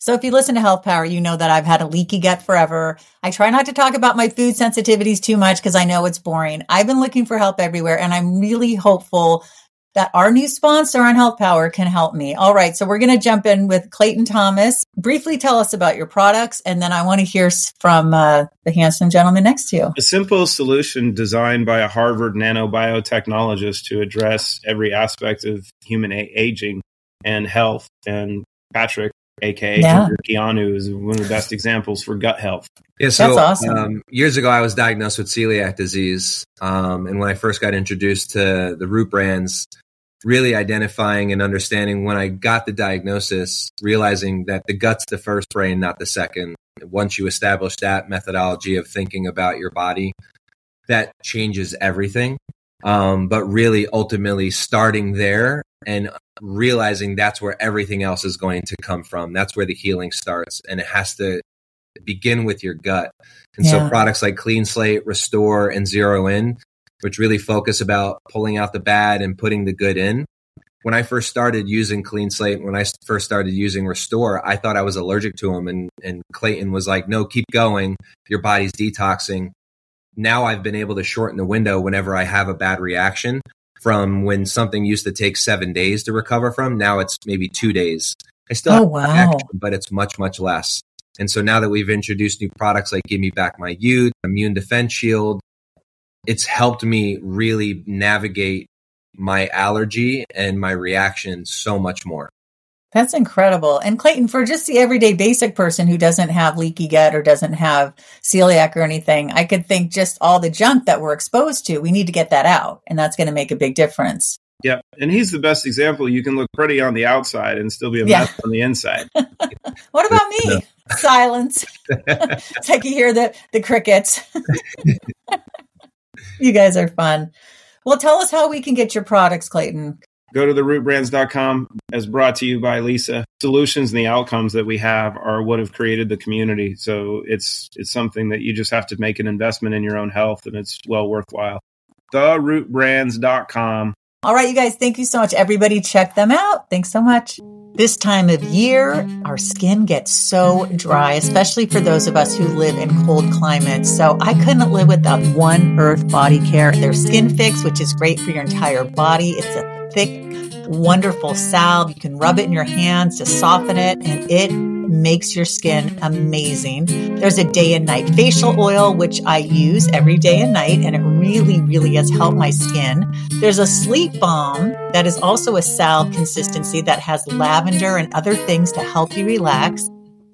So if you listen to Health Power, you know that I've had a leaky gut forever. I try not to talk about my food sensitivities too much because I know it's boring. I've been looking for help everywhere and I'm really hopeful that our new sponsor on Health Power can help me. All right. So we're going to jump in with Clayton Thomas. Briefly tell us about your products. And then I want to hear from uh, the handsome gentleman next to you. A simple solution designed by a Harvard nanobiotechnologist to address every aspect of human a- aging and health. And Patrick aka yeah. Keanu, is one of the best examples for gut health. Yeah, so That's awesome. Um, years ago, I was diagnosed with celiac disease, um, and when I first got introduced to the root brands, really identifying and understanding when I got the diagnosis, realizing that the gut's the first brain, not the second. Once you establish that methodology of thinking about your body, that changes everything. Um, but really, ultimately, starting there and realizing that's where everything else is going to come from. That's where the healing starts. And it has to begin with your gut. And yeah. so products like Clean Slate, Restore, and Zero In, which really focus about pulling out the bad and putting the good in. When I first started using Clean Slate, when I first started using Restore, I thought I was allergic to them. And, and Clayton was like, no, keep going. Your body's detoxing. Now I've been able to shorten the window whenever I have a bad reaction from when something used to take seven days to recover from. Now it's maybe two days. I still oh, wow. Action, but it's much, much less. And so now that we've introduced new products like Give Me Back My Youth, Immune Defense Shield, it's helped me really navigate my allergy and my reaction so much more. That's incredible. And Clayton, for just the everyday basic person who doesn't have leaky gut or doesn't have celiac or anything, I could think just all the junk that we're exposed to, we need to get that out. And that's going to make a big difference. Yeah. And he's the best example. You can look pretty on the outside and still be a yeah. mess on the inside. what about me? No. Silence. it's like you hear the, the crickets. you guys are fun. Well, tell us how we can get your products, Clayton go to the rootbrands.com as brought to you by Lisa. Solutions and the outcomes that we have are what have created the community. So it's it's something that you just have to make an investment in your own health and it's well worthwhile. TheRootBrands.com. All right, you guys, thank you so much. Everybody check them out. Thanks so much. This time of year, our skin gets so dry, especially for those of us who live in cold climates. So I couldn't live without One Earth Body Care. Their Skin Fix, which is great for your entire body. It's a thick, wonderful salve. You can rub it in your hands to soften it, and it makes your skin amazing. There's a day and night facial oil, which I use every day and night, and it really, really has helped my skin. There's a sleep balm that is also a salve consistency that has lavender and other things to help you relax.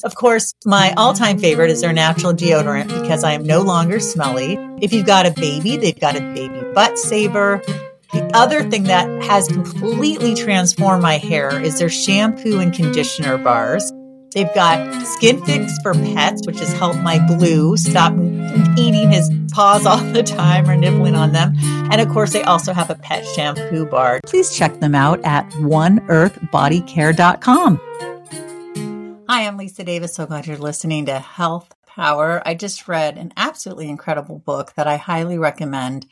Of course, my all time favorite is their natural deodorant because I am no longer smelly. If you've got a baby, they've got a baby butt saver. The other thing that has completely transformed my hair is their shampoo and conditioner bars. They've got Skin Fix for pets, which has helped my blue stop eating his paws all the time or nibbling on them. And of course, they also have a pet shampoo bar. Please check them out at oneearthbodycare.com. Hi, I'm Lisa Davis. So glad you're listening to Health Power. I just read an absolutely incredible book that I highly recommend.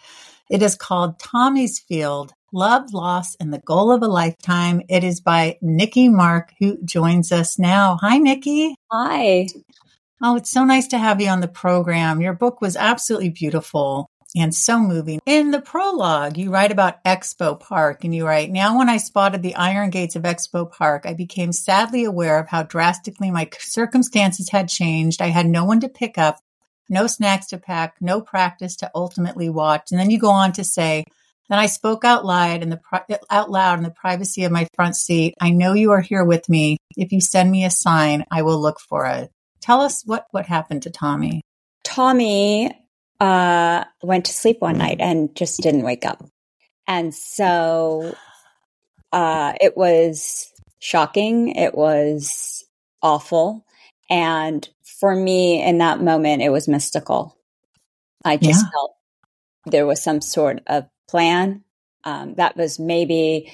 It is called Tommy's Field Love, Loss, and the Goal of a Lifetime. It is by Nikki Mark, who joins us now. Hi, Nikki. Hi. Oh, it's so nice to have you on the program. Your book was absolutely beautiful and so moving. In the prologue, you write about Expo Park and you write, Now, when I spotted the iron gates of Expo Park, I became sadly aware of how drastically my circumstances had changed. I had no one to pick up no snacks to pack, no practice to ultimately watch. And then you go on to say, then I spoke out loud in the out loud in the privacy of my front seat. I know you are here with me. If you send me a sign, I will look for it. Tell us what what happened to Tommy. Tommy uh, went to sleep one night and just didn't wake up, and so uh, it was shocking. It was awful, and for me in that moment, it was mystical. I just yeah. felt there was some sort of plan. Um, that was maybe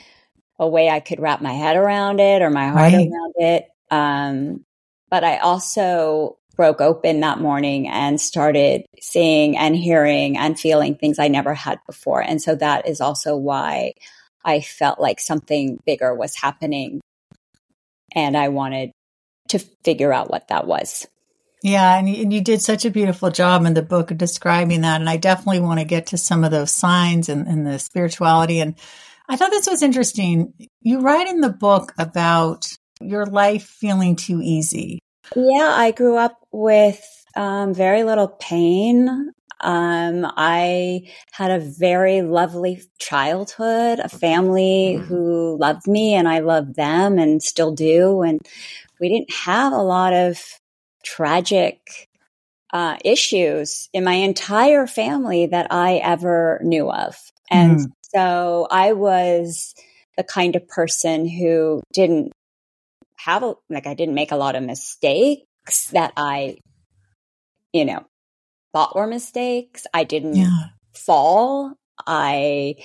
a way I could wrap my head around it or my heart right. around it. Um, but I also broke open that morning and started seeing and hearing and feeling things I never had before. And so that is also why I felt like something bigger was happening. And I wanted to figure out what that was. Yeah, and you, and you, did such a beautiful job in the book of describing that. And I definitely want to get to some of those signs and, and the spirituality. And I thought this was interesting. You write in the book about your life feeling too easy. Yeah, I grew up with um, very little pain. Um, I had a very lovely childhood, a family mm-hmm. who loved me and I loved them and still do. And we didn't have a lot of tragic uh, issues in my entire family that I ever knew of. And mm. so I was the kind of person who didn't have a, like, I didn't make a lot of mistakes that I, you know, thought were mistakes. I didn't yeah. fall. I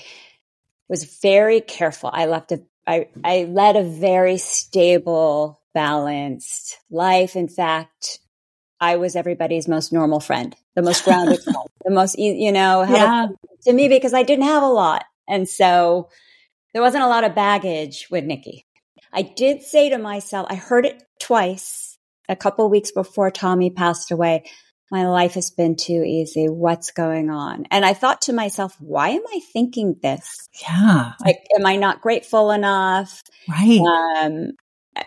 was very careful. I left a, I, I led a very stable balanced life. In fact, I was everybody's most normal friend, the most grounded friend, the most, you know, yeah. to me because I didn't have a lot. And so there wasn't a lot of baggage with Nikki. I did say to myself, I heard it twice a couple weeks before Tommy passed away. My life has been too easy. What's going on? And I thought to myself, why am I thinking this? Yeah. Like, am I not grateful enough? Right. Um,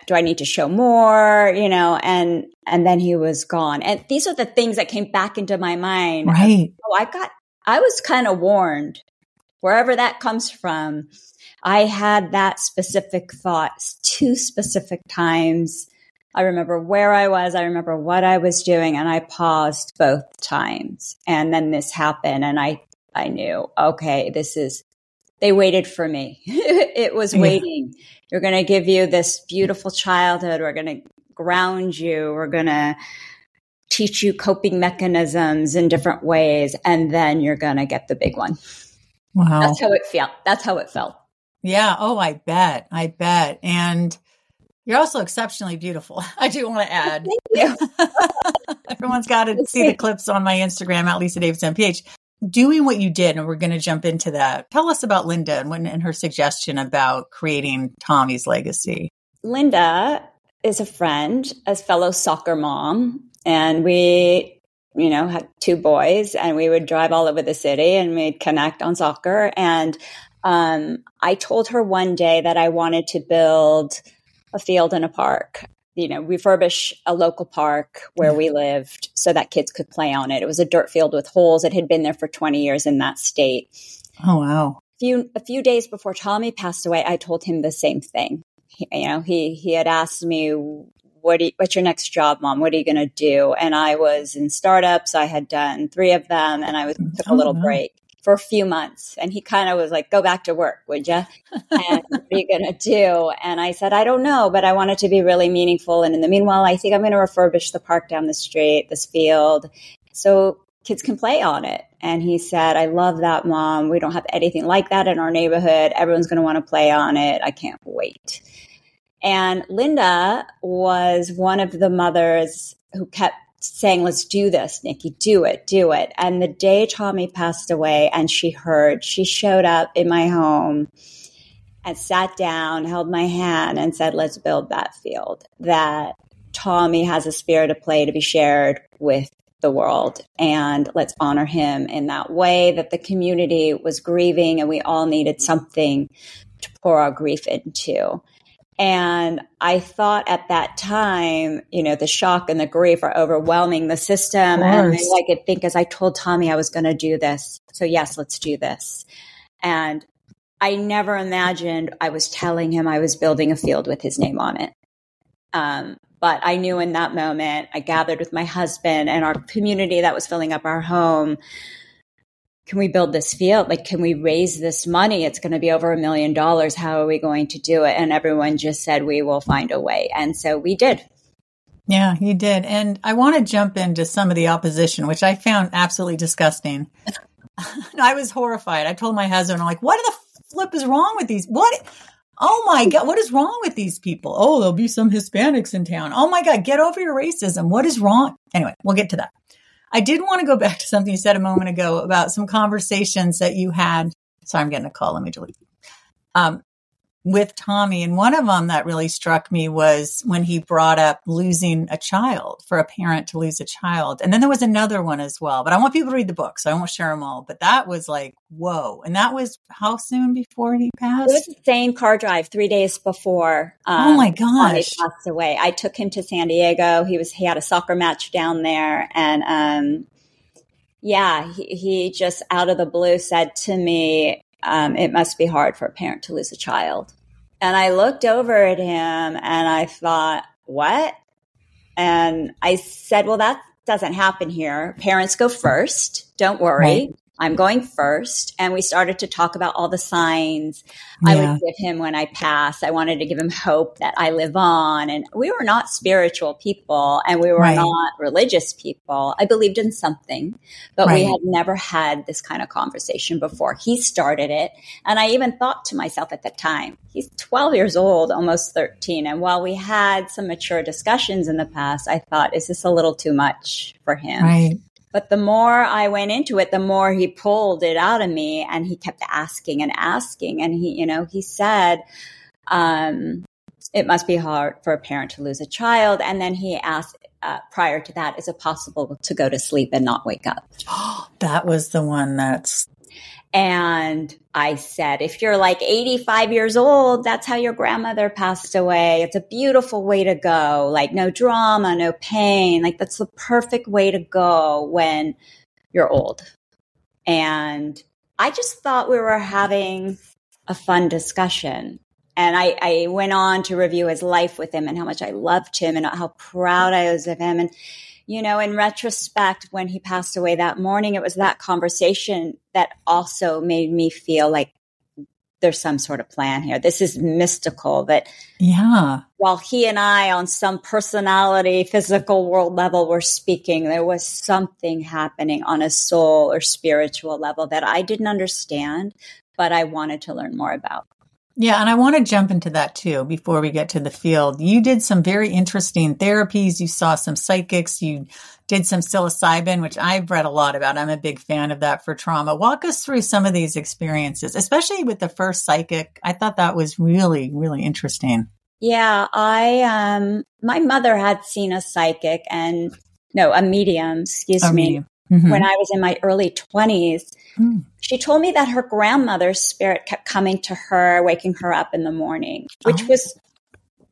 do I need to show more? You know, and, and then he was gone. And these are the things that came back into my mind. Right. Oh, I got, I was kind of warned wherever that comes from. I had that specific thought two specific times. I remember where I was. I remember what I was doing and I paused both times. And then this happened and I, I knew, okay, this is, they waited for me. it was waiting. Yeah. We're going to give you this beautiful childhood. We're going to ground you. We're going to teach you coping mechanisms in different ways. And then you're going to get the big one. Wow. That's how it felt. That's how it felt. Yeah. Oh, I bet. I bet. And you're also exceptionally beautiful. I do want to add. Thank you. Everyone's got to see the clips on my Instagram at Lisa Davidson PH doing what you did, and we're going to jump into that. Tell us about Linda and, when, and her suggestion about creating Tommy's legacy. Linda is a friend, a fellow soccer mom, and we, you know, had two boys, and we would drive all over the city and we'd connect on soccer. And um, I told her one day that I wanted to build a field in a park you know, refurbish a local park where we lived so that kids could play on it. It was a dirt field with holes. It had been there for 20 years in that state. Oh, wow. A few, a few days before Tommy passed away, I told him the same thing. He, you know, he, he had asked me, what you, what's your next job, mom? What are you going to do? And I was in startups. I had done three of them and I was, took a oh, little oh, break for a few months. And he kind of was like, go back to work, would you? And what are you going to do? And I said, I don't know, but I want it to be really meaningful. And in the meanwhile, I think I'm going to refurbish the park down the street, this field. So kids can play on it. And he said, I love that, mom. We don't have anything like that in our neighborhood. Everyone's going to want to play on it. I can't wait. And Linda was one of the mothers who kept saying, let's do this, Nikki, do it, do it. And the day Tommy passed away and she heard, she showed up in my home and sat down, held my hand and said, let's build that field that Tommy has a spirit of play to be shared with the world. And let's honor him in that way that the community was grieving and we all needed something to pour our grief into. And I thought at that time, you know, the shock and the grief are overwhelming the system. And I could think as I told Tommy I was going to do this. So, yes, let's do this. And I never imagined I was telling him I was building a field with his name on it. Um, but I knew in that moment, I gathered with my husband and our community that was filling up our home can we build this field? Like, can we raise this money? It's going to be over a million dollars. How are we going to do it? And everyone just said, we will find a way. And so we did. Yeah, you did. And I want to jump into some of the opposition, which I found absolutely disgusting. I was horrified. I told my husband, I'm like, what the flip is wrong with these? What? Oh my God, what is wrong with these people? Oh, there'll be some Hispanics in town. Oh my God, get over your racism. What is wrong? Anyway, we'll get to that. I did want to go back to something you said a moment ago about some conversations that you had. Sorry, I'm getting a call. Let me delete. Um, with Tommy. And one of them that really struck me was when he brought up losing a child for a parent to lose a child. And then there was another one as well. But I want people to read the book, so I won't share them all. But that was like, whoa. And that was how soon before he passed? It was the same car drive three days before. Um, oh my gosh. He passed away. I took him to San Diego. He was, he had a soccer match down there. And, um, yeah, he, he just out of the blue said to me, um, it must be hard for a parent to lose a child. And I looked over at him and I thought, what? And I said, well, that doesn't happen here. Parents go first. Don't worry. Right. I'm going first. And we started to talk about all the signs yeah. I would give him when I pass. I wanted to give him hope that I live on. And we were not spiritual people and we were right. not religious people. I believed in something, but right. we had never had this kind of conversation before. He started it. And I even thought to myself at the time, he's 12 years old, almost 13. And while we had some mature discussions in the past, I thought, is this a little too much for him? Right. But the more I went into it, the more he pulled it out of me and he kept asking and asking. And he, you know, he said, um, it must be hard for a parent to lose a child. And then he asked, uh, prior to that, is it possible to go to sleep and not wake up? that was the one that's and I said, if you're like 85 years old, that's how your grandmother passed away. It's a beautiful way to go. Like no drama, no pain. Like that's the perfect way to go when you're old. And I just thought we were having a fun discussion. And I, I went on to review his life with him and how much I loved him and how proud I was of him. And you know, in retrospect, when he passed away that morning, it was that conversation that also made me feel like there's some sort of plan here. This is mystical that, yeah, while he and I on some personality, physical world level were speaking, there was something happening on a soul or spiritual level that I didn't understand, but I wanted to learn more about. Yeah, and I want to jump into that too before we get to the field. You did some very interesting therapies. You saw some psychics. You did some psilocybin, which I've read a lot about. I'm a big fan of that for trauma. Walk us through some of these experiences, especially with the first psychic. I thought that was really, really interesting. Yeah, I um my mother had seen a psychic and no, a medium, excuse a me. Medium mm-hmm. when I was in my early 20s. Mm. She told me that her grandmother's spirit kept coming to her, waking her up in the morning, which oh. was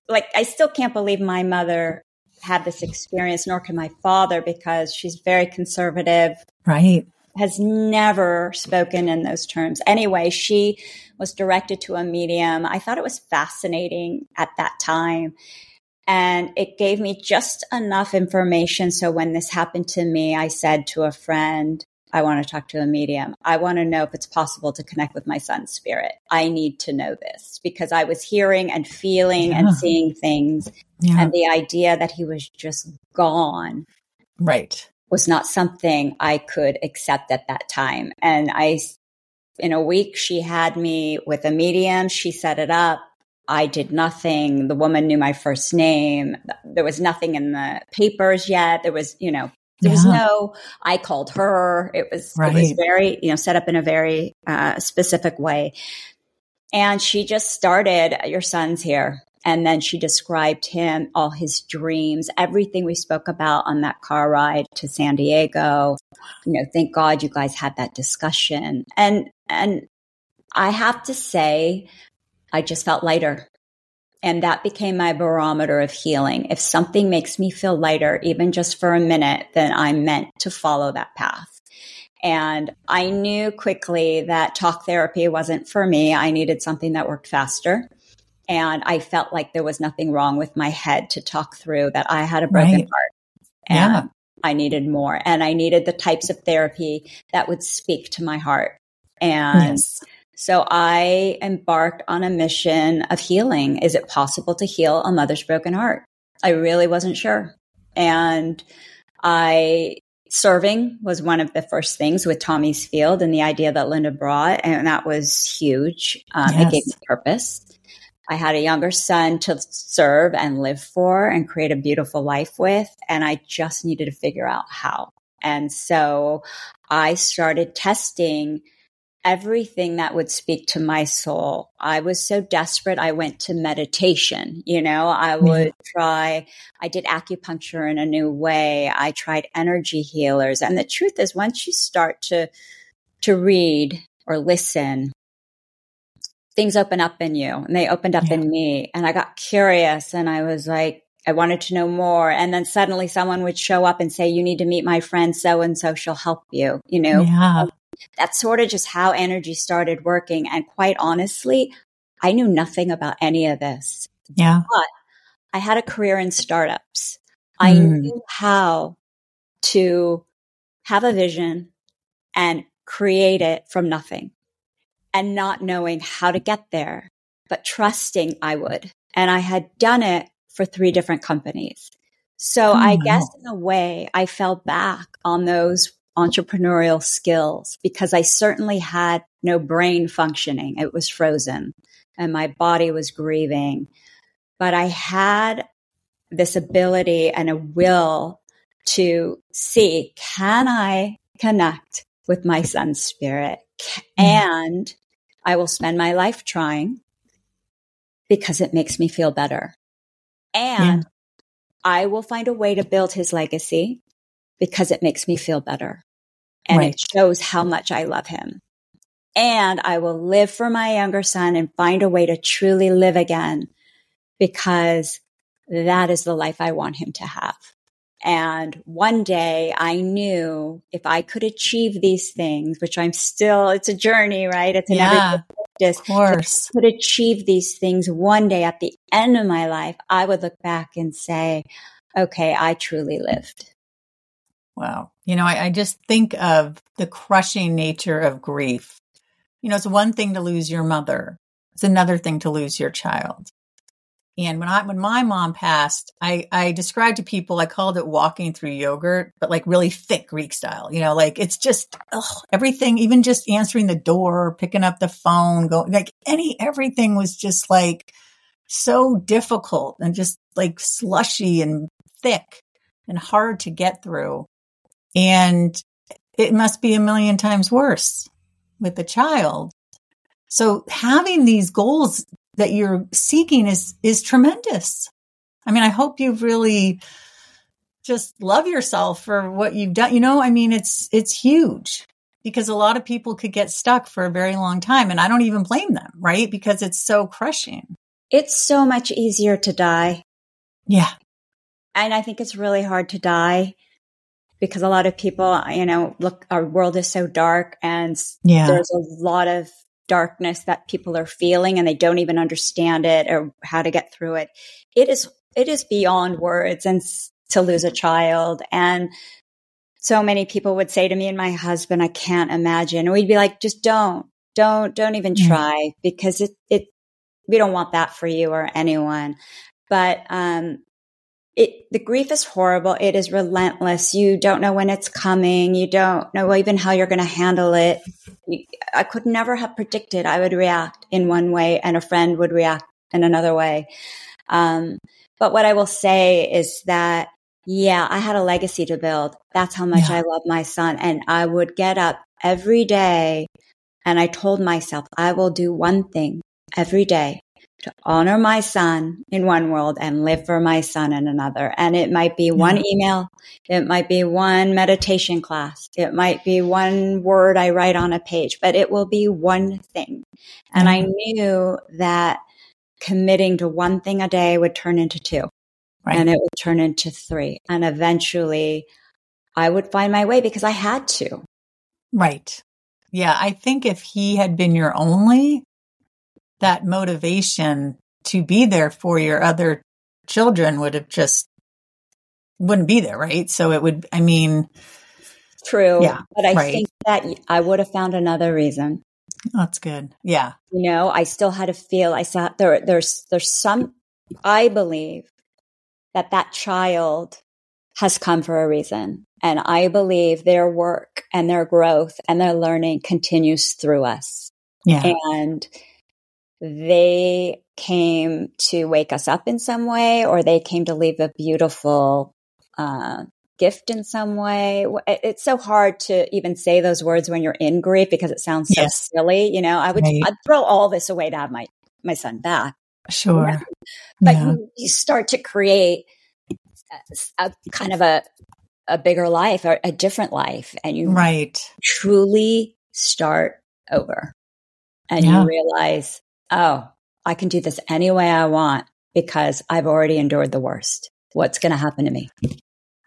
like, I still can't believe my mother had this experience, nor can my father, because she's very conservative. Right. Has never spoken in those terms. Anyway, she was directed to a medium. I thought it was fascinating at that time. And it gave me just enough information. So when this happened to me, I said to a friend, I want to talk to a medium. I want to know if it's possible to connect with my son's spirit. I need to know this because I was hearing and feeling yeah. and seeing things. Yeah. And the idea that he was just gone. Right. Was not something I could accept at that time. And I, in a week, she had me with a medium. She set it up. I did nothing. The woman knew my first name. There was nothing in the papers yet. There was, you know, there yeah. was no, I called her. It was, right. it was very, you know, set up in a very uh, specific way. And she just started, your son's here. And then she described him, all his dreams, everything we spoke about on that car ride to San Diego. You know, thank God you guys had that discussion. And, and I have to say, I just felt lighter. And that became my barometer of healing. If something makes me feel lighter, even just for a minute, then I'm meant to follow that path. And I knew quickly that talk therapy wasn't for me. I needed something that worked faster. And I felt like there was nothing wrong with my head to talk through that I had a broken right. heart. And yeah. I needed more. And I needed the types of therapy that would speak to my heart. And yes so I embarked on a mission of healing. Is it possible to heal a mother's broken heart? I really wasn't sure. And I serving was one of the first things with Tommy's Field and the idea that Linda brought, and that was huge. Um, yes. It gave me purpose. I had a younger son to serve and live for and create a beautiful life with, and I just needed to figure out how. And so I started testing everything that would speak to my soul. I was so desperate. I went to meditation. You know, I would try, I did acupuncture in a new way. I tried energy healers. And the truth is, once you start to, to read or listen, things open up in you and they opened up yeah. in me. And I got curious and I was like, I wanted to know more. And then suddenly someone would show up and say, you need to meet my friend so and so, she'll help you, you know? Yeah. That's sort of just how energy started working. And quite honestly, I knew nothing about any of this. Yeah. But I had a career in startups. I mm. knew how to have a vision and create it from nothing and not knowing how to get there, but trusting I would. And I had done it for three different companies. So oh, I wow. guess in a way I fell back on those entrepreneurial skills because I certainly had no brain functioning. It was frozen and my body was grieving. But I had this ability and a will to see can I connect with my son's spirit? Mm-hmm. And I will spend my life trying because it makes me feel better. And yeah. I will find a way to build his legacy because it makes me feel better. And right. it shows how much I love him. And I will live for my younger son and find a way to truly live again because that is the life I want him to have. And one day I knew if I could achieve these things, which I'm still, it's a journey, right? It's an yeah, practice. Of course. could achieve these things one day at the end of my life, I would look back and say, okay, I truly lived. Wow. You know, I, I just think of the crushing nature of grief. You know, it's one thing to lose your mother. It's another thing to lose your child. And when I when my mom passed, I I described to people I called it walking through yogurt, but like really thick Greek style. You know, like it's just ugh, everything, even just answering the door, picking up the phone, going like any everything was just like so difficult and just like slushy and thick and hard to get through. And it must be a million times worse with the child. So having these goals that you're seeking is is tremendous. I mean, I hope you've really just love yourself for what you've done. You know, I mean, it's it's huge because a lot of people could get stuck for a very long time and I don't even blame them, right? Because it's so crushing. It's so much easier to die. Yeah. And I think it's really hard to die because a lot of people, you know, look, our world is so dark and yeah. there's a lot of darkness that people are feeling and they don't even understand it or how to get through it. It is, it is beyond words and to lose a child. And so many people would say to me and my husband, I can't imagine. And we'd be like, just don't, don't, don't even mm-hmm. try because it, it, we don't want that for you or anyone. But, um, it, the grief is horrible. It is relentless. You don't know when it's coming. You don't know even how you're going to handle it. I could never have predicted I would react in one way and a friend would react in another way. Um, but what I will say is that, yeah, I had a legacy to build. That's how much yeah. I love my son. And I would get up every day and I told myself, I will do one thing every day to honor my son in one world and live for my son in another. And it might be one mm-hmm. email. It might be one meditation class. It might be one word I write on a page, but it will be one thing. And I mm-hmm. knew that committing to one thing a day would turn into two right. and it would turn into three. And eventually I would find my way because I had to. Right. Yeah. I think if he had been your only, that motivation to be there for your other children would have just wouldn't be there, right? So it would, I mean, true. Yeah. But I right. think that I would have found another reason. That's good. Yeah. You know, I still had to feel, I saw there, there's, there's some, I believe that that child has come for a reason. And I believe their work and their growth and their learning continues through us. Yeah. And they came to wake us up in some way or they came to leave a beautiful uh, gift in some way. It's so hard to even say those words when you're in grief because it sounds so yes. silly. You know, I would right. I'd throw all this away to have my my son back. Sure, but yeah. you, you, start to create a, a, kind of a a bigger life or a different life, and you right truly start over, and yeah. you realize, oh, I can do this any way I want because I've already endured the worst. What's going to happen to me?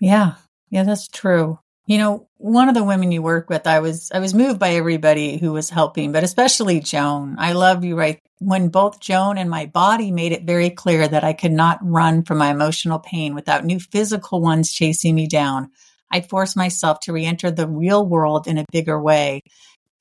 Yeah. Yeah, that's true. You know, one of the women you work with, I was I was moved by everybody who was helping, but especially Joan. I love you right when both Joan and my body made it very clear that I could not run from my emotional pain without new physical ones chasing me down. I forced myself to re-enter the real world in a bigger way.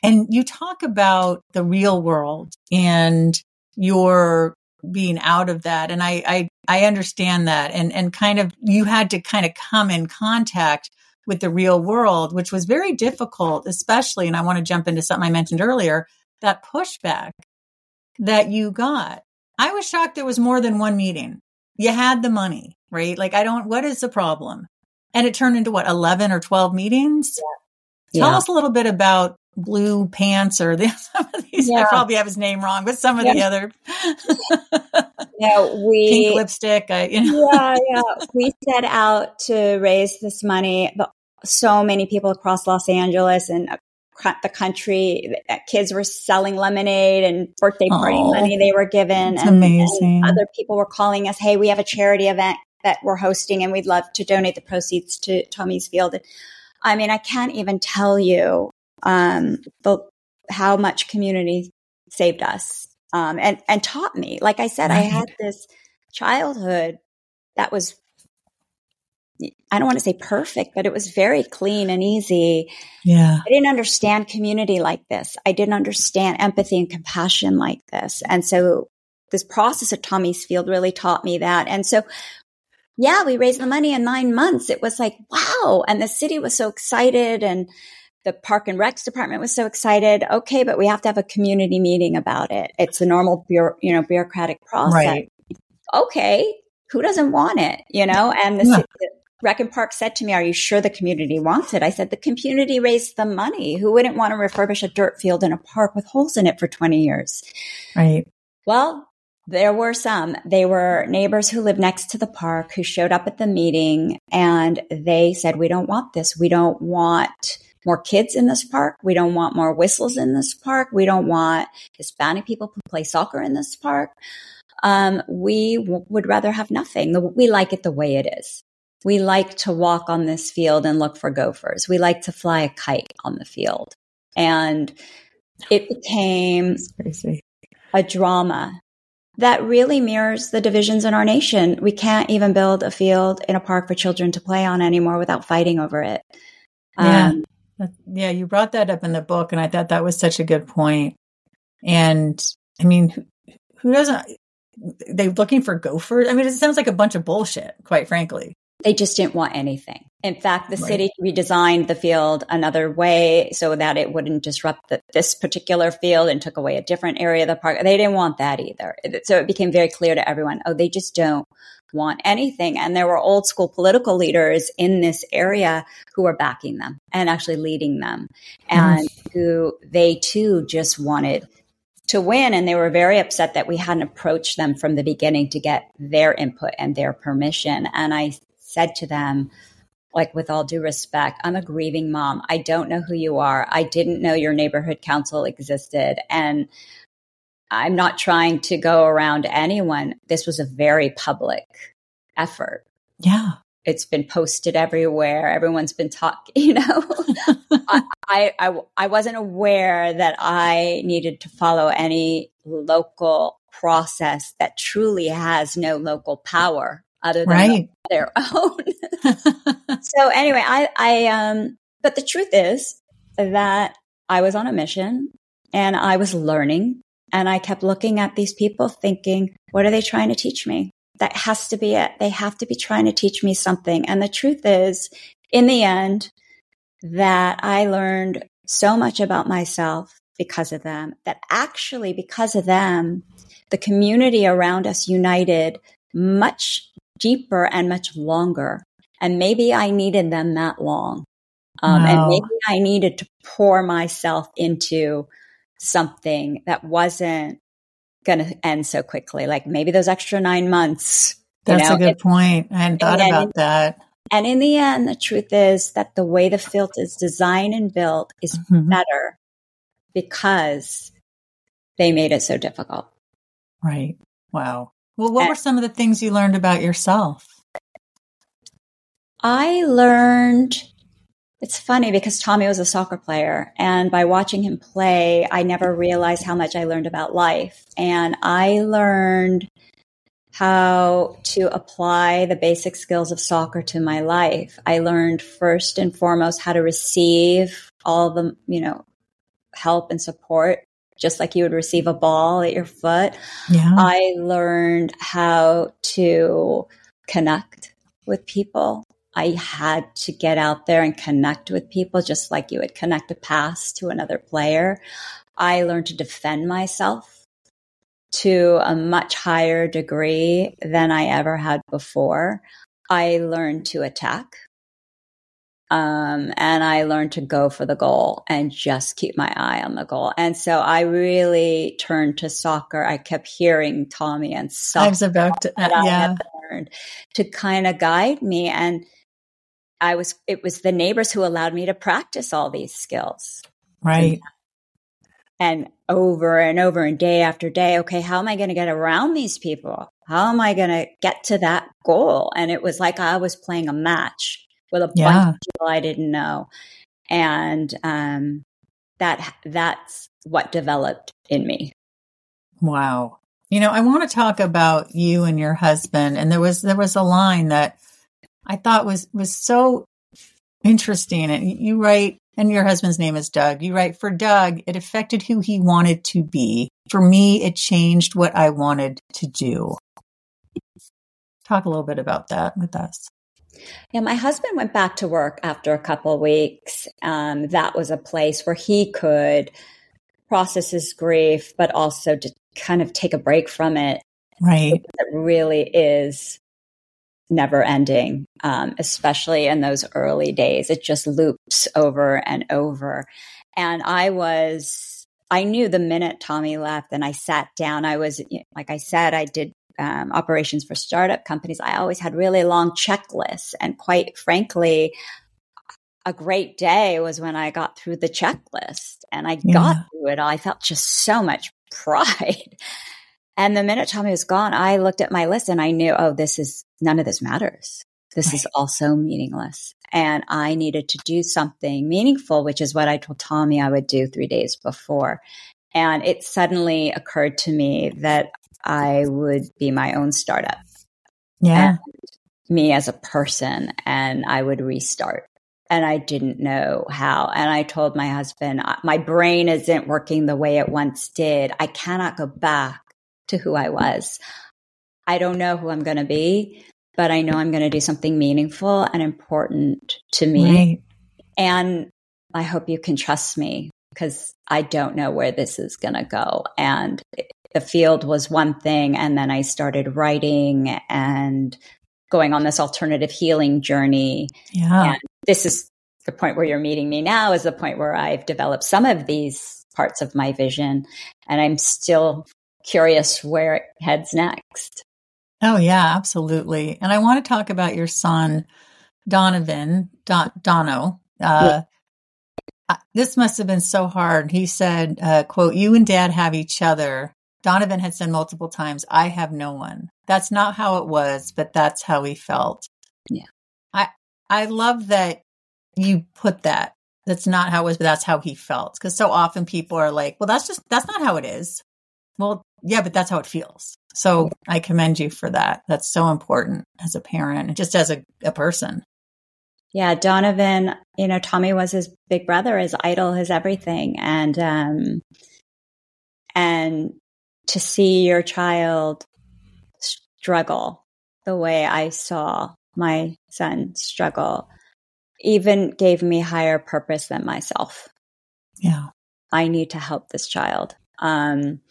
And you talk about the real world and your being out of that. And I, I, I understand that. And, and kind of, you had to kind of come in contact with the real world, which was very difficult, especially, and I want to jump into something I mentioned earlier, that pushback that you got. I was shocked there was more than one meeting. You had the money, right? Like, I don't, what is the problem? And it turned into what, 11 or 12 meetings? Yeah. Tell yeah. us a little bit about blue pants or the, some of these. Yeah. I probably have his name wrong, but some of yeah. the other. yeah, we pink lipstick. I, you know. yeah, yeah. We set out to raise this money, but so many people across Los Angeles and the country, kids were selling lemonade and birthday party oh, money they were given. And, amazing. And other people were calling us, "Hey, we have a charity event that we're hosting, and we'd love to donate the proceeds to Tommy's Field." I mean, I can't even tell you um, the, how much community saved us um, and and taught me. Like I said, right. I had this childhood that was I don't want to say perfect, but it was very clean and easy. Yeah. I didn't understand community like this. I didn't understand empathy and compassion like this. And so this process of Tommy's Field really taught me that. And so yeah, we raised the money in nine months. It was like, wow. And the city was so excited and the park and recs department was so excited. Okay, but we have to have a community meeting about it. It's a normal, bureau, you know, bureaucratic process. Right. Okay, who doesn't want it? You know, and the, yeah. the Rec and Park said to me, "Are you sure the community wants it?" I said, "The community raised the money. Who wouldn't want to refurbish a dirt field in a park with holes in it for twenty years?" Right. Well, there were some. They were neighbors who lived next to the park who showed up at the meeting and they said, We don't want this. We don't want more kids in this park. We don't want more whistles in this park. We don't want Hispanic people who play soccer in this park. Um, we w- would rather have nothing. We like it the way it is. We like to walk on this field and look for gophers. We like to fly a kite on the field. And it became a drama that really mirrors the divisions in our nation. We can't even build a field in a park for children to play on anymore without fighting over it. Yeah. Um, yeah, you brought that up in the book, and I thought that was such a good point. And I mean, who, who doesn't? They're looking for gophers. I mean, it sounds like a bunch of bullshit, quite frankly. They just didn't want anything. In fact, the right. city redesigned the field another way so that it wouldn't disrupt the, this particular field and took away a different area of the park. They didn't want that either. So it became very clear to everyone, oh, they just don't want anything. And there were old school political leaders in this area who were backing them and actually leading them and mm. who they too just wanted to win. And they were very upset that we hadn't approached them from the beginning to get their input and their permission. And I said to them, like with all due respect, I'm a grieving mom. I don't know who you are. I didn't know your neighborhood council existed. And I'm not trying to go around anyone. This was a very public effort. Yeah. It's been posted everywhere. Everyone's been talking, you know. I, I, I, I wasn't aware that I needed to follow any local process that truly has no local power other than right. their own. so anyway, I, I, um, but the truth is that I was on a mission and I was learning and I kept looking at these people thinking, what are they trying to teach me? That has to be it. They have to be trying to teach me something. And the truth is, in the end, that I learned so much about myself because of them, that actually, because of them, the community around us united much deeper and much longer. And maybe I needed them that long. Um, wow. And maybe I needed to pour myself into something that wasn't going to end so quickly. Like maybe those extra nine months. That's know, a good it, point. I hadn't thought about in, that. And in the end, the truth is that the way the field is designed and built is mm-hmm. better because they made it so difficult. Right. Wow. Well, what and, were some of the things you learned about yourself? I learned it's funny because Tommy was a soccer player, and by watching him play, I never realized how much I learned about life. And I learned how to apply the basic skills of soccer to my life. I learned first and foremost how to receive all the, you know, help and support just like you would receive a ball at your foot. Yeah. I learned how to connect with people I had to get out there and connect with people just like you would connect a pass to another player. I learned to defend myself to a much higher degree than I ever had before. I learned to attack. Um, and I learned to go for the goal and just keep my eye on the goal. And so I really turned to soccer. I kept hearing Tommy and soccer. I was about to, uh, yeah. to kind of guide me. And I was, it was the neighbors who allowed me to practice all these skills. Right. And, and over and over and day after day, okay, how am I going to get around these people? How am I going to get to that goal? And it was like I was playing a match with a yeah. bunch of people I didn't know. And, um, that, that's what developed in me. Wow. You know, I want to talk about you and your husband. And there was, there was a line that I thought was was so interesting. And you write, and your husband's name is Doug. You write for Doug, it affected who he wanted to be. For me, it changed what I wanted to do. Talk a little bit about that with us. Yeah, my husband went back to work after a couple of weeks. Um, that was a place where he could process his grief, but also to kind of take a break from it. Right. It really is never ending, um, especially in those early days. It just loops over and over. And I was, I knew the minute Tommy left and I sat down, I was, like I said, I did um, operations for startup companies. I always had really long checklists. And quite frankly, a great day was when I got through the checklist and I yeah. got through it all. I felt just so much pride. And the minute Tommy was gone, I looked at my list and I knew, oh, this is none of this matters. This right. is also meaningless. And I needed to do something meaningful, which is what I told Tommy I would do three days before. And it suddenly occurred to me that I would be my own startup. Yeah. me as a person, and I would restart. And I didn't know how. And I told my husband, my brain isn't working the way it once did. I cannot go back to who I was. I don't know who I'm going to be, but I know I'm going to do something meaningful and important to me. Right. And I hope you can trust me because I don't know where this is going to go. And the field was one thing. And then I started writing and going on this alternative healing journey. Yeah. And this is the point where you're meeting me now, is the point where I've developed some of these parts of my vision. And I'm still curious where it heads next. Oh, yeah, absolutely. And I want to talk about your son, Donovan, Don, Dono. Uh, yeah. This must have been so hard. He said, uh, quote, you and dad have each other. Donovan had said multiple times, I have no one. That's not how it was, but that's how he felt. Yeah. I, I love that you put that. That's not how it was, but that's how he felt. Because so often people are like, well, that's just, that's not how it is. Well, yeah, but that's how it feels. So I commend you for that. That's so important as a parent and just as a, a person. Yeah, Donovan, you know, Tommy was his big brother, his idol, his everything. And um and to see your child struggle the way I saw my son struggle even gave me higher purpose than myself. Yeah. I need to help this child. Um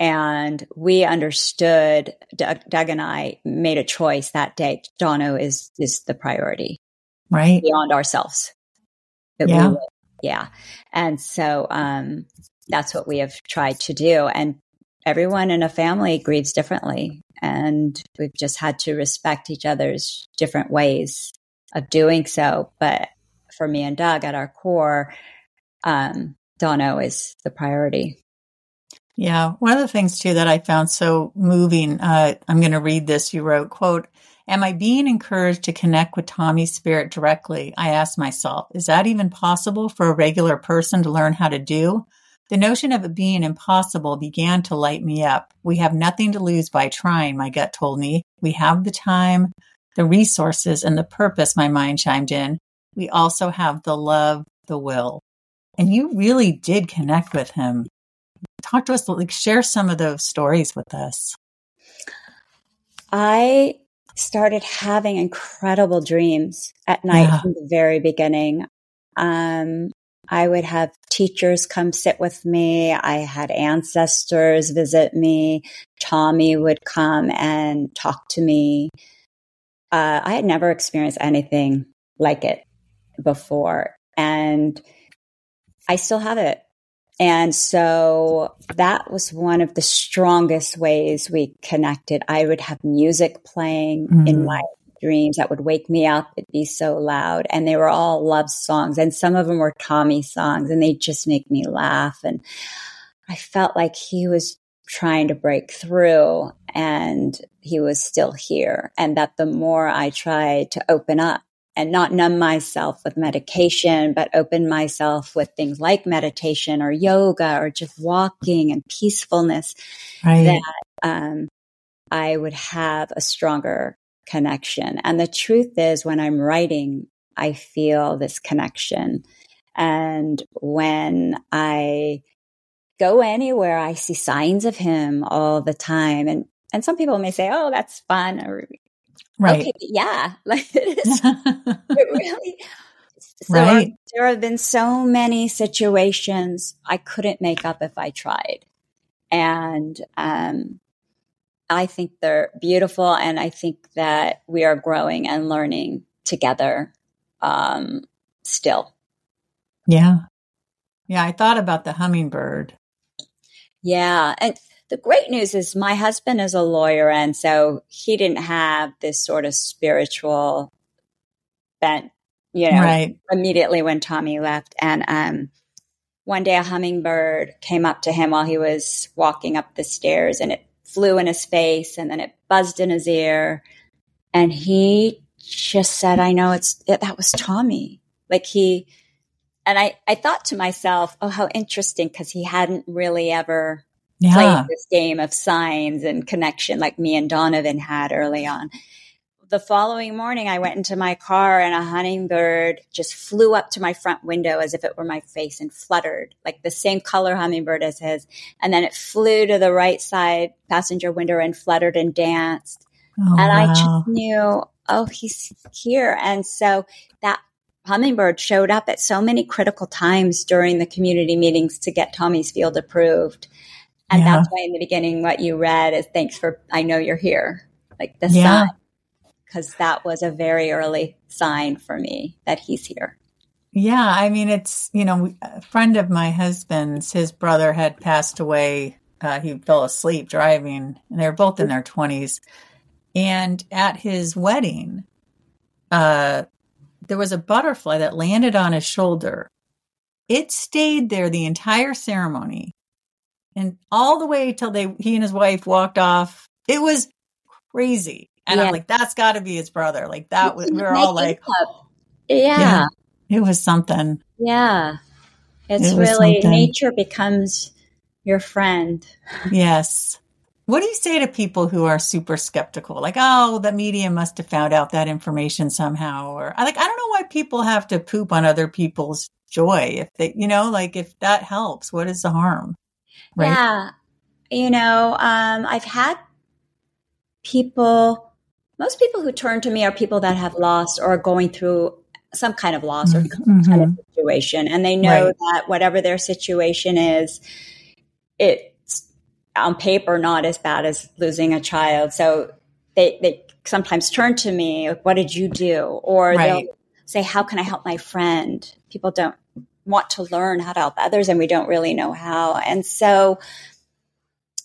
And we understood, Doug, Doug, and I made a choice that day. Dono is, is the priority. Right. Beyond ourselves. Yeah. yeah. And so, um, that's what we have tried to do. And everyone in a family grieves differently. And we've just had to respect each other's different ways of doing so. But for me and Doug at our core, um, Dono is the priority. Yeah. One of the things too that I found so moving, uh, I'm going to read this. You wrote, quote, Am I being encouraged to connect with Tommy's spirit directly? I asked myself, is that even possible for a regular person to learn how to do? The notion of it being impossible began to light me up. We have nothing to lose by trying, my gut told me. We have the time, the resources, and the purpose, my mind chimed in. We also have the love, the will. And you really did connect with him. Talk to us, like, share some of those stories with us. I started having incredible dreams at night yeah. from the very beginning. Um, I would have teachers come sit with me. I had ancestors visit me. Tommy would come and talk to me. Uh, I had never experienced anything like it before. And I still have it. And so that was one of the strongest ways we connected. I would have music playing mm-hmm. in my dreams that would wake me up. It'd be so loud. And they were all love songs. And some of them were Tommy songs and they just make me laugh. And I felt like he was trying to break through and he was still here. And that the more I tried to open up and not numb myself with medication, but open myself with things like meditation or yoga or just walking and peacefulness, right. that um, I would have a stronger connection. And the truth is, when I'm writing, I feel this connection. And when I go anywhere, I see signs of him all the time. And and some people may say, "Oh, that's fun," or right, okay, yeah, like it is. it really. So right. there have been so many situations I couldn't make up if I tried, and um, I think they're beautiful. And I think that we are growing and learning together um, still. Yeah. Yeah. I thought about the hummingbird. Yeah. And the great news is my husband is a lawyer. And so he didn't have this sort of spiritual bent, you know, right. immediately when Tommy left. And, um, one day a hummingbird came up to him while he was walking up the stairs and it flew in his face and then it buzzed in his ear. And he just said, I know it's, it, that was Tommy. Like he, and I, I thought to myself, oh, how interesting because he hadn't really ever yeah. played this game of signs and connection like me and Donovan had early on the following morning, I went into my car and a hummingbird just flew up to my front window as if it were my face and fluttered, like the same color hummingbird as his. And then it flew to the right side passenger window and fluttered and danced. Oh, and wow. I just knew, oh, he's here. And so that hummingbird showed up at so many critical times during the community meetings to get Tommy's Field approved. And yeah. that's why in the beginning, what you read is thanks for, I know you're here. Like the yeah. sign because that was a very early sign for me that he's here. Yeah, I mean, it's, you know, a friend of my husband's, his brother had passed away. Uh, he fell asleep driving, and they were both in their 20s. And at his wedding, uh, there was a butterfly that landed on his shoulder. It stayed there the entire ceremony and all the way till they he and his wife walked off. It was crazy. And yeah. I'm like, that's got to be his brother. Like that was, we were all like, yeah. yeah. It was something. Yeah. It's it really, something. nature becomes your friend. Yes. What do you say to people who are super skeptical? Like, oh, the media must have found out that information somehow. Or like, I don't know why people have to poop on other people's joy. If they, you know, like if that helps, what is the harm? Right? Yeah. You know, um, I've had people most people who turn to me are people that have lost or are going through some kind of loss or mm-hmm. kind of situation. And they know right. that whatever their situation is, it's on paper not as bad as losing a child. So they they sometimes turn to me, "What did you do?" Or right. they'll say, "How can I help my friend?" People don't want to learn how to help others, and we don't really know how. And so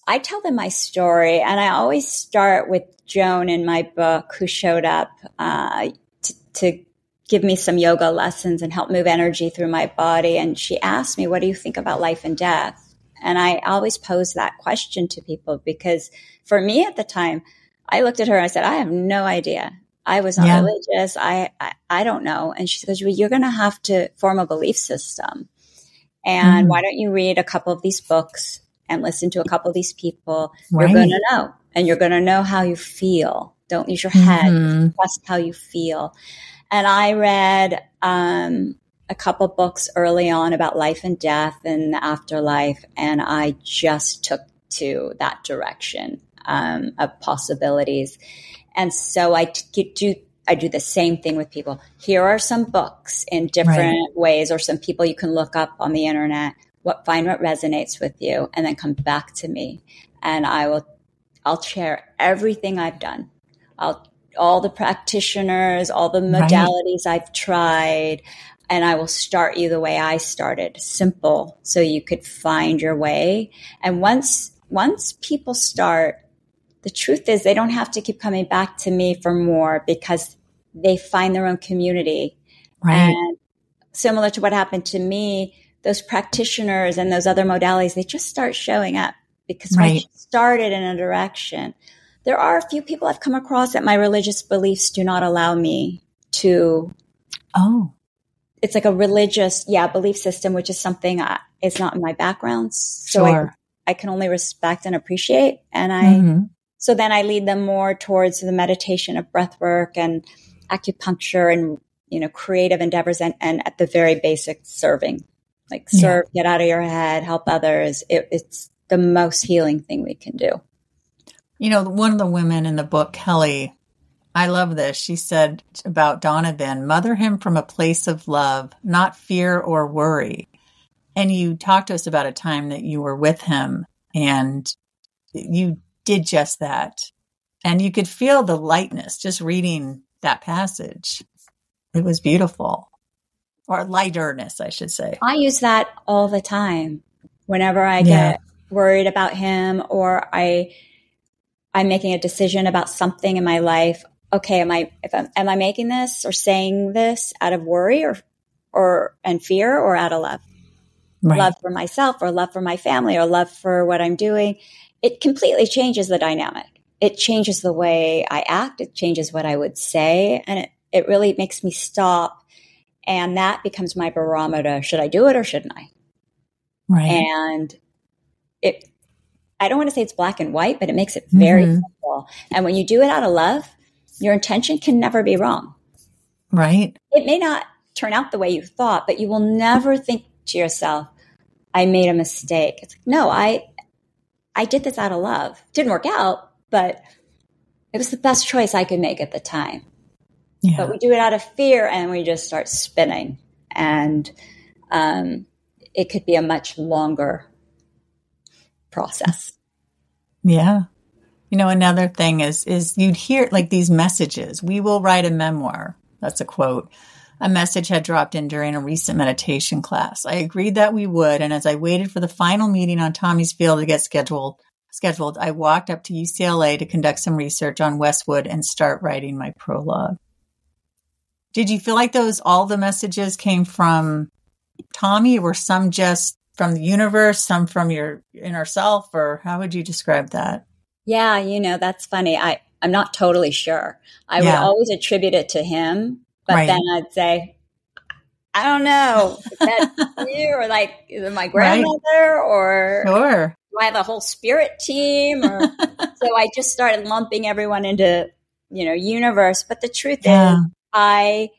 I tell them my story, and I always start with Joan in my book, who showed up uh, t- to give me some yoga lessons and help move energy through my body. And she asked me, What do you think about life and death? And I always pose that question to people because for me at the time, I looked at her and I said, I have no idea. I was not yeah. religious. I, I, I don't know. And she says, well, you're going to have to form a belief system. And mm. why don't you read a couple of these books and listen to a couple of these people? Right. You're going to know and you're going to know how you feel. Don't use your head. Mm-hmm. Trust how you feel. And I read um, a couple books early on about life and death and the afterlife, and I just took to that direction um, of possibilities. And so I t- do I do the same thing with people. Here are some books in different right. ways, or some people you can look up on the internet. What find what resonates with you, and then come back to me, and I will. I'll share everything I've done. I'll all the practitioners, all the modalities right. I've tried, and I will start you the way I started, simple, so you could find your way. And once once people start, the truth is they don't have to keep coming back to me for more because they find their own community. Right. And similar to what happened to me, those practitioners and those other modalities, they just start showing up because right. I started in a direction there are a few people I've come across that my religious beliefs do not allow me to. Oh. It's like a religious, yeah, belief system, which is something I, it's not in my background. So sure. I, I can only respect and appreciate. And I, mm-hmm. So then I lead them more towards the meditation of breath work and acupuncture and, you know, creative endeavors and, and at the very basic serving, like serve, yeah. get out of your head, help others. It, it's the most healing thing we can do. You know, one of the women in the book, Kelly, I love this. She said about Donovan, mother him from a place of love, not fear or worry. And you talked to us about a time that you were with him and you did just that. And you could feel the lightness just reading that passage. It was beautiful. Or lighterness, I should say. I use that all the time. Whenever I get worried about him or I I'm making a decision about something in my life. Okay, am I if I'm, am I making this or saying this out of worry or or and fear or out of love? Right. Love for myself or love for my family or love for what I'm doing. It completely changes the dynamic. It changes the way I act. It changes what I would say. And it, it really makes me stop. And that becomes my barometer. Should I do it or shouldn't I? Right. And it I don't want to say it's black and white, but it makes it very mm-hmm. simple. And when you do it out of love, your intention can never be wrong. Right. It may not turn out the way you thought, but you will never think to yourself, I made a mistake. It's like, no, I I did this out of love. Didn't work out, but it was the best choice I could make at the time. Yeah. But we do it out of fear and we just start spinning. And um, it could be a much longer process. Yeah. You know, another thing is is you'd hear like these messages. We will write a memoir. That's a quote. A message had dropped in during a recent meditation class. I agreed that we would, and as I waited for the final meeting on Tommy's field to get scheduled, scheduled, I walked up to UCLA to conduct some research on Westwood and start writing my prologue. Did you feel like those all the messages came from Tommy, or some just from the universe, some from your inner self, or how would you describe that? Yeah, you know, that's funny. I, I'm not totally sure. I yeah. would always attribute it to him, but right. then I'd say, I don't know, you or like is it my grandmother right. or sure. do I have a whole spirit team? Or so I just started lumping everyone into, you know, universe. But the truth yeah. is I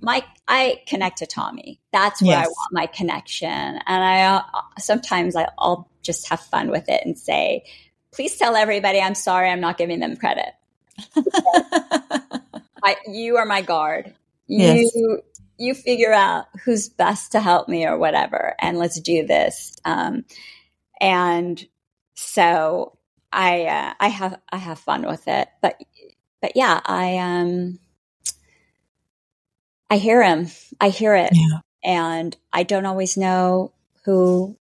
my I connect to Tommy. That's where yes. I want my connection. And I uh, sometimes I, will just have fun with it and say, please tell everybody I'm sorry I'm not giving them credit. I, you are my guard. Yes. You you figure out who's best to help me or whatever, and let's do this. Um, and so I uh, I have I have fun with it, but but yeah, I um I hear him, I hear it, yeah. and I don't always know who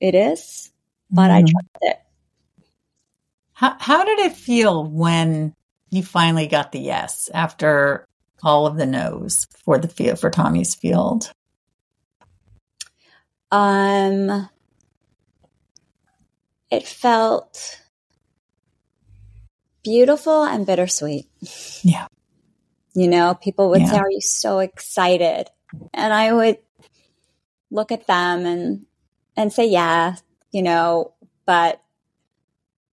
it is, but mm. I trust it. How how did it feel when you finally got the yes after all of the no's for the field for Tommy's field? Um, it felt beautiful and bittersweet. Yeah. You know, people would yeah. say, Are you so excited? And I would look at them and and say, Yeah, you know, but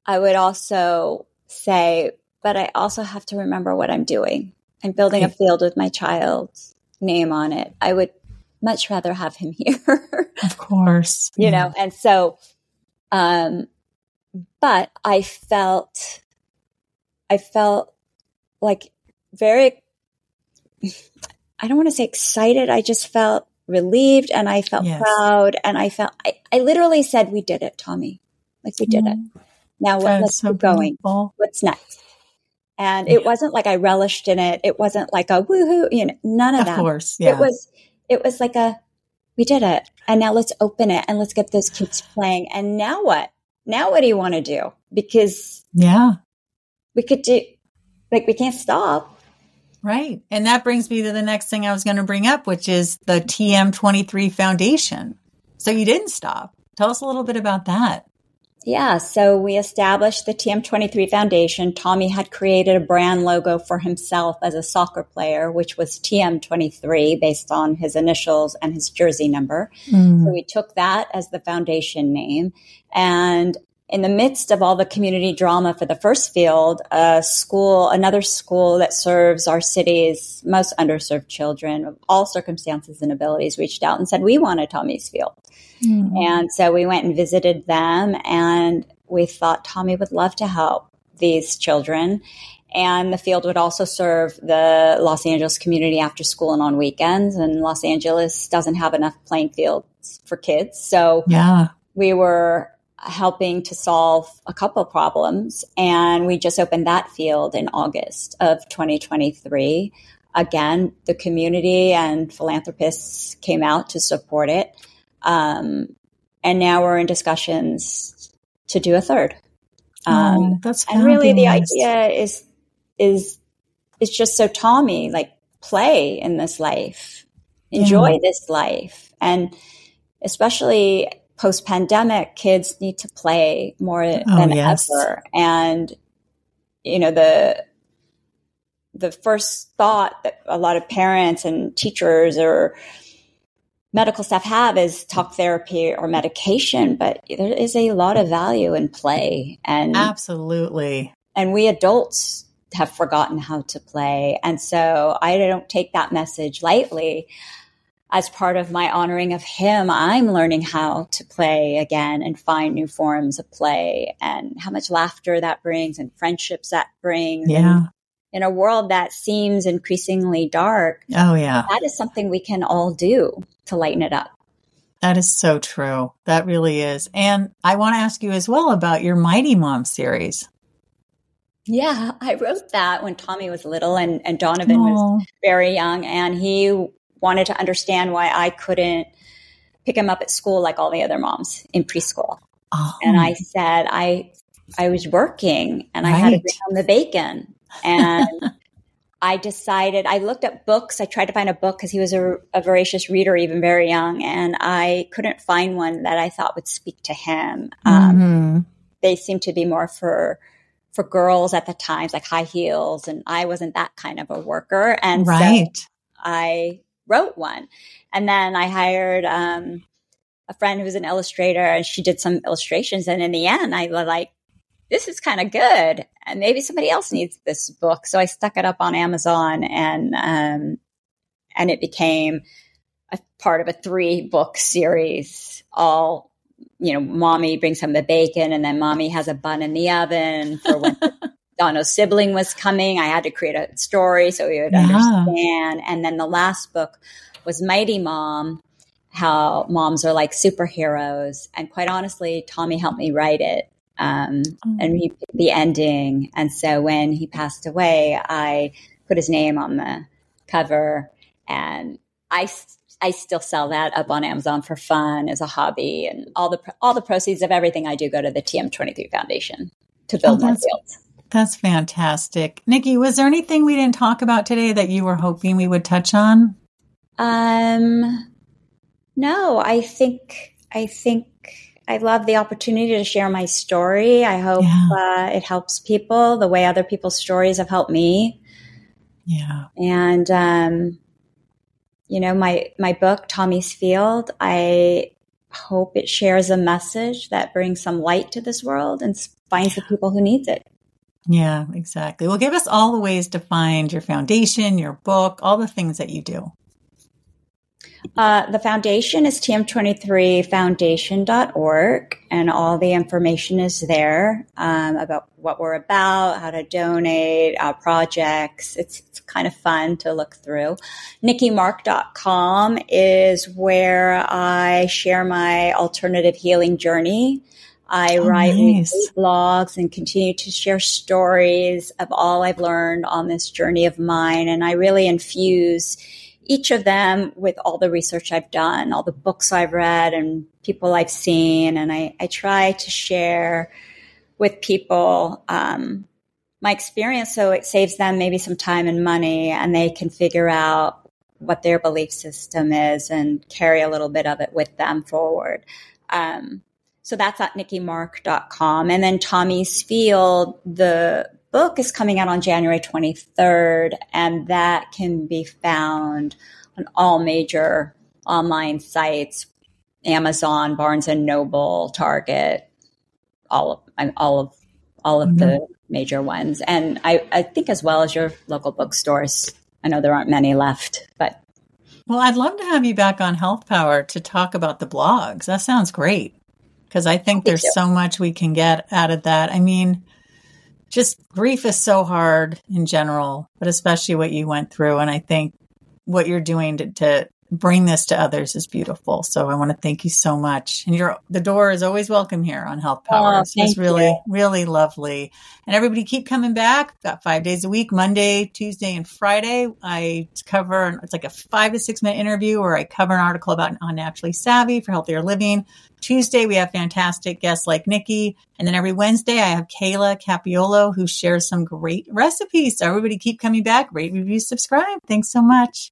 I would also say, but I also have to remember what I'm doing. I'm building a field with my child's name on it. I would much rather have him here. of course. You know, and so um but I felt I felt like very I don't want to say excited. I just felt relieved and I felt yes. proud and I felt I, I literally said we did it, Tommy. Like we did it. Now what, let's so keep going. What's next? And yeah. it wasn't like I relished in it. It wasn't like a woohoo, you know, none of, of that. Of course, yeah. It was it was like a we did it. And now let's open it and let's get those kids playing. And now what? Now what do you want to do? Because yeah, we could do like we can't stop. Right. And that brings me to the next thing I was going to bring up, which is the TM23 Foundation. So you didn't stop. Tell us a little bit about that. Yeah, so we established the TM23 Foundation. Tommy had created a brand logo for himself as a soccer player, which was TM23 based on his initials and his jersey number. Mm. So we took that as the foundation name. And in the midst of all the community drama for the first field, a school, another school that serves our city's most underserved children of all circumstances and abilities reached out and said, We want a Tommy's Field. Mm-hmm. And so we went and visited them, and we thought Tommy would love to help these children. And the field would also serve the Los Angeles community after school and on weekends. And Los Angeles doesn't have enough playing fields for kids. So yeah. we were helping to solve a couple problems. And we just opened that field in August of 2023. Again, the community and philanthropists came out to support it. Um, and now we're in discussions to do a third. Oh, um, oh, that's and really the idea is is is just so Tommy like play in this life, enjoy yeah. this life, and especially post pandemic, kids need to play more oh, than yes. ever. And, you know, the, the first thought that a lot of parents and teachers or medical staff have is talk therapy or medication, but there is a lot of value in play and absolutely. And we adults have forgotten how to play. And so I don't take that message lightly as part of my honoring of him, I'm learning how to play again and find new forms of play and how much laughter that brings and friendships that brings. Yeah. And in a world that seems increasingly dark. Oh, yeah. That is something we can all do to lighten it up. That is so true. That really is. And I want to ask you as well about your Mighty Mom series. Yeah, I wrote that when Tommy was little and, and Donovan Aww. was very young. And he wanted to understand why I couldn't pick him up at school like all the other moms in preschool. Oh. And I said, I I was working and right. I had to bring home the bacon. And I decided, I looked up books. I tried to find a book because he was a, a, voracious reader, even very young. And I couldn't find one that I thought would speak to him. Um, mm-hmm. They seemed to be more for, for girls at the times, like high heels. And I wasn't that kind of a worker. And right. so I wrote one. And then I hired um, a friend who was an illustrator and she did some illustrations. And in the end, I was like, this is kind of good. And maybe somebody else needs this book. So I stuck it up on Amazon and, um, and it became a part of a three book series, all, you know, mommy brings home the bacon and then mommy has a bun in the oven for when Donna's sibling was coming. I had to create a story so we would yeah. understand. And then the last book was Mighty Mom how moms are like superheroes. And quite honestly, Tommy helped me write it. Um, mm-hmm. and he the ending. And so when he passed away, I put his name on the cover and I, I still sell that up on Amazon for fun as a hobby and all the, all the proceeds of everything I do go to the TM23 Foundation to build oh, more fields. That's fantastic. Nikki, was there anything we didn't talk about today that you were hoping we would touch on? Um, no, I think, I think I love the opportunity to share my story. I hope yeah. uh, it helps people the way other people's stories have helped me. Yeah. And, um, you know, my, my book, Tommy's Field, I hope it shares a message that brings some light to this world and finds the people who needs it. Yeah, exactly. Well, give us all the ways to find your foundation, your book, all the things that you do. Uh, the foundation is tm23foundation.org, and all the information is there um, about what we're about, how to donate, our projects. It's, it's kind of fun to look through. NikkiMark.com is where I share my alternative healing journey. I oh, write nice. blogs and continue to share stories of all I've learned on this journey of mine. And I really infuse each of them with all the research I've done, all the books I've read and people I've seen. And I, I try to share with people um, my experience so it saves them maybe some time and money and they can figure out what their belief system is and carry a little bit of it with them forward. Um, so that's at nikkimark.com. And then Tommy's Field, the book is coming out on January 23rd, and that can be found on all major online sites Amazon, Barnes and Noble, Target, all of all of all of mm-hmm. the major ones. And I, I think as well as your local bookstores. I know there aren't many left, but well, I'd love to have you back on Health Power to talk about the blogs. That sounds great because I think there's so much we can get out of that. I mean, just grief is so hard in general, but especially what you went through. And I think what you're doing to, to bring this to others is beautiful. So I want to thank you so much. And your the door is always welcome here on Health oh, Power. Oh, it's really, you. really lovely. And everybody keep coming back. Got five days a week, Monday, Tuesday, and Friday. I cover it's like a five to six minute interview where I cover an article about on naturally savvy for healthier living. Tuesday we have fantastic guests like Nikki. And then every Wednesday I have Kayla Cappiello who shares some great recipes. So everybody keep coming back, rate, review, subscribe. Thanks so much.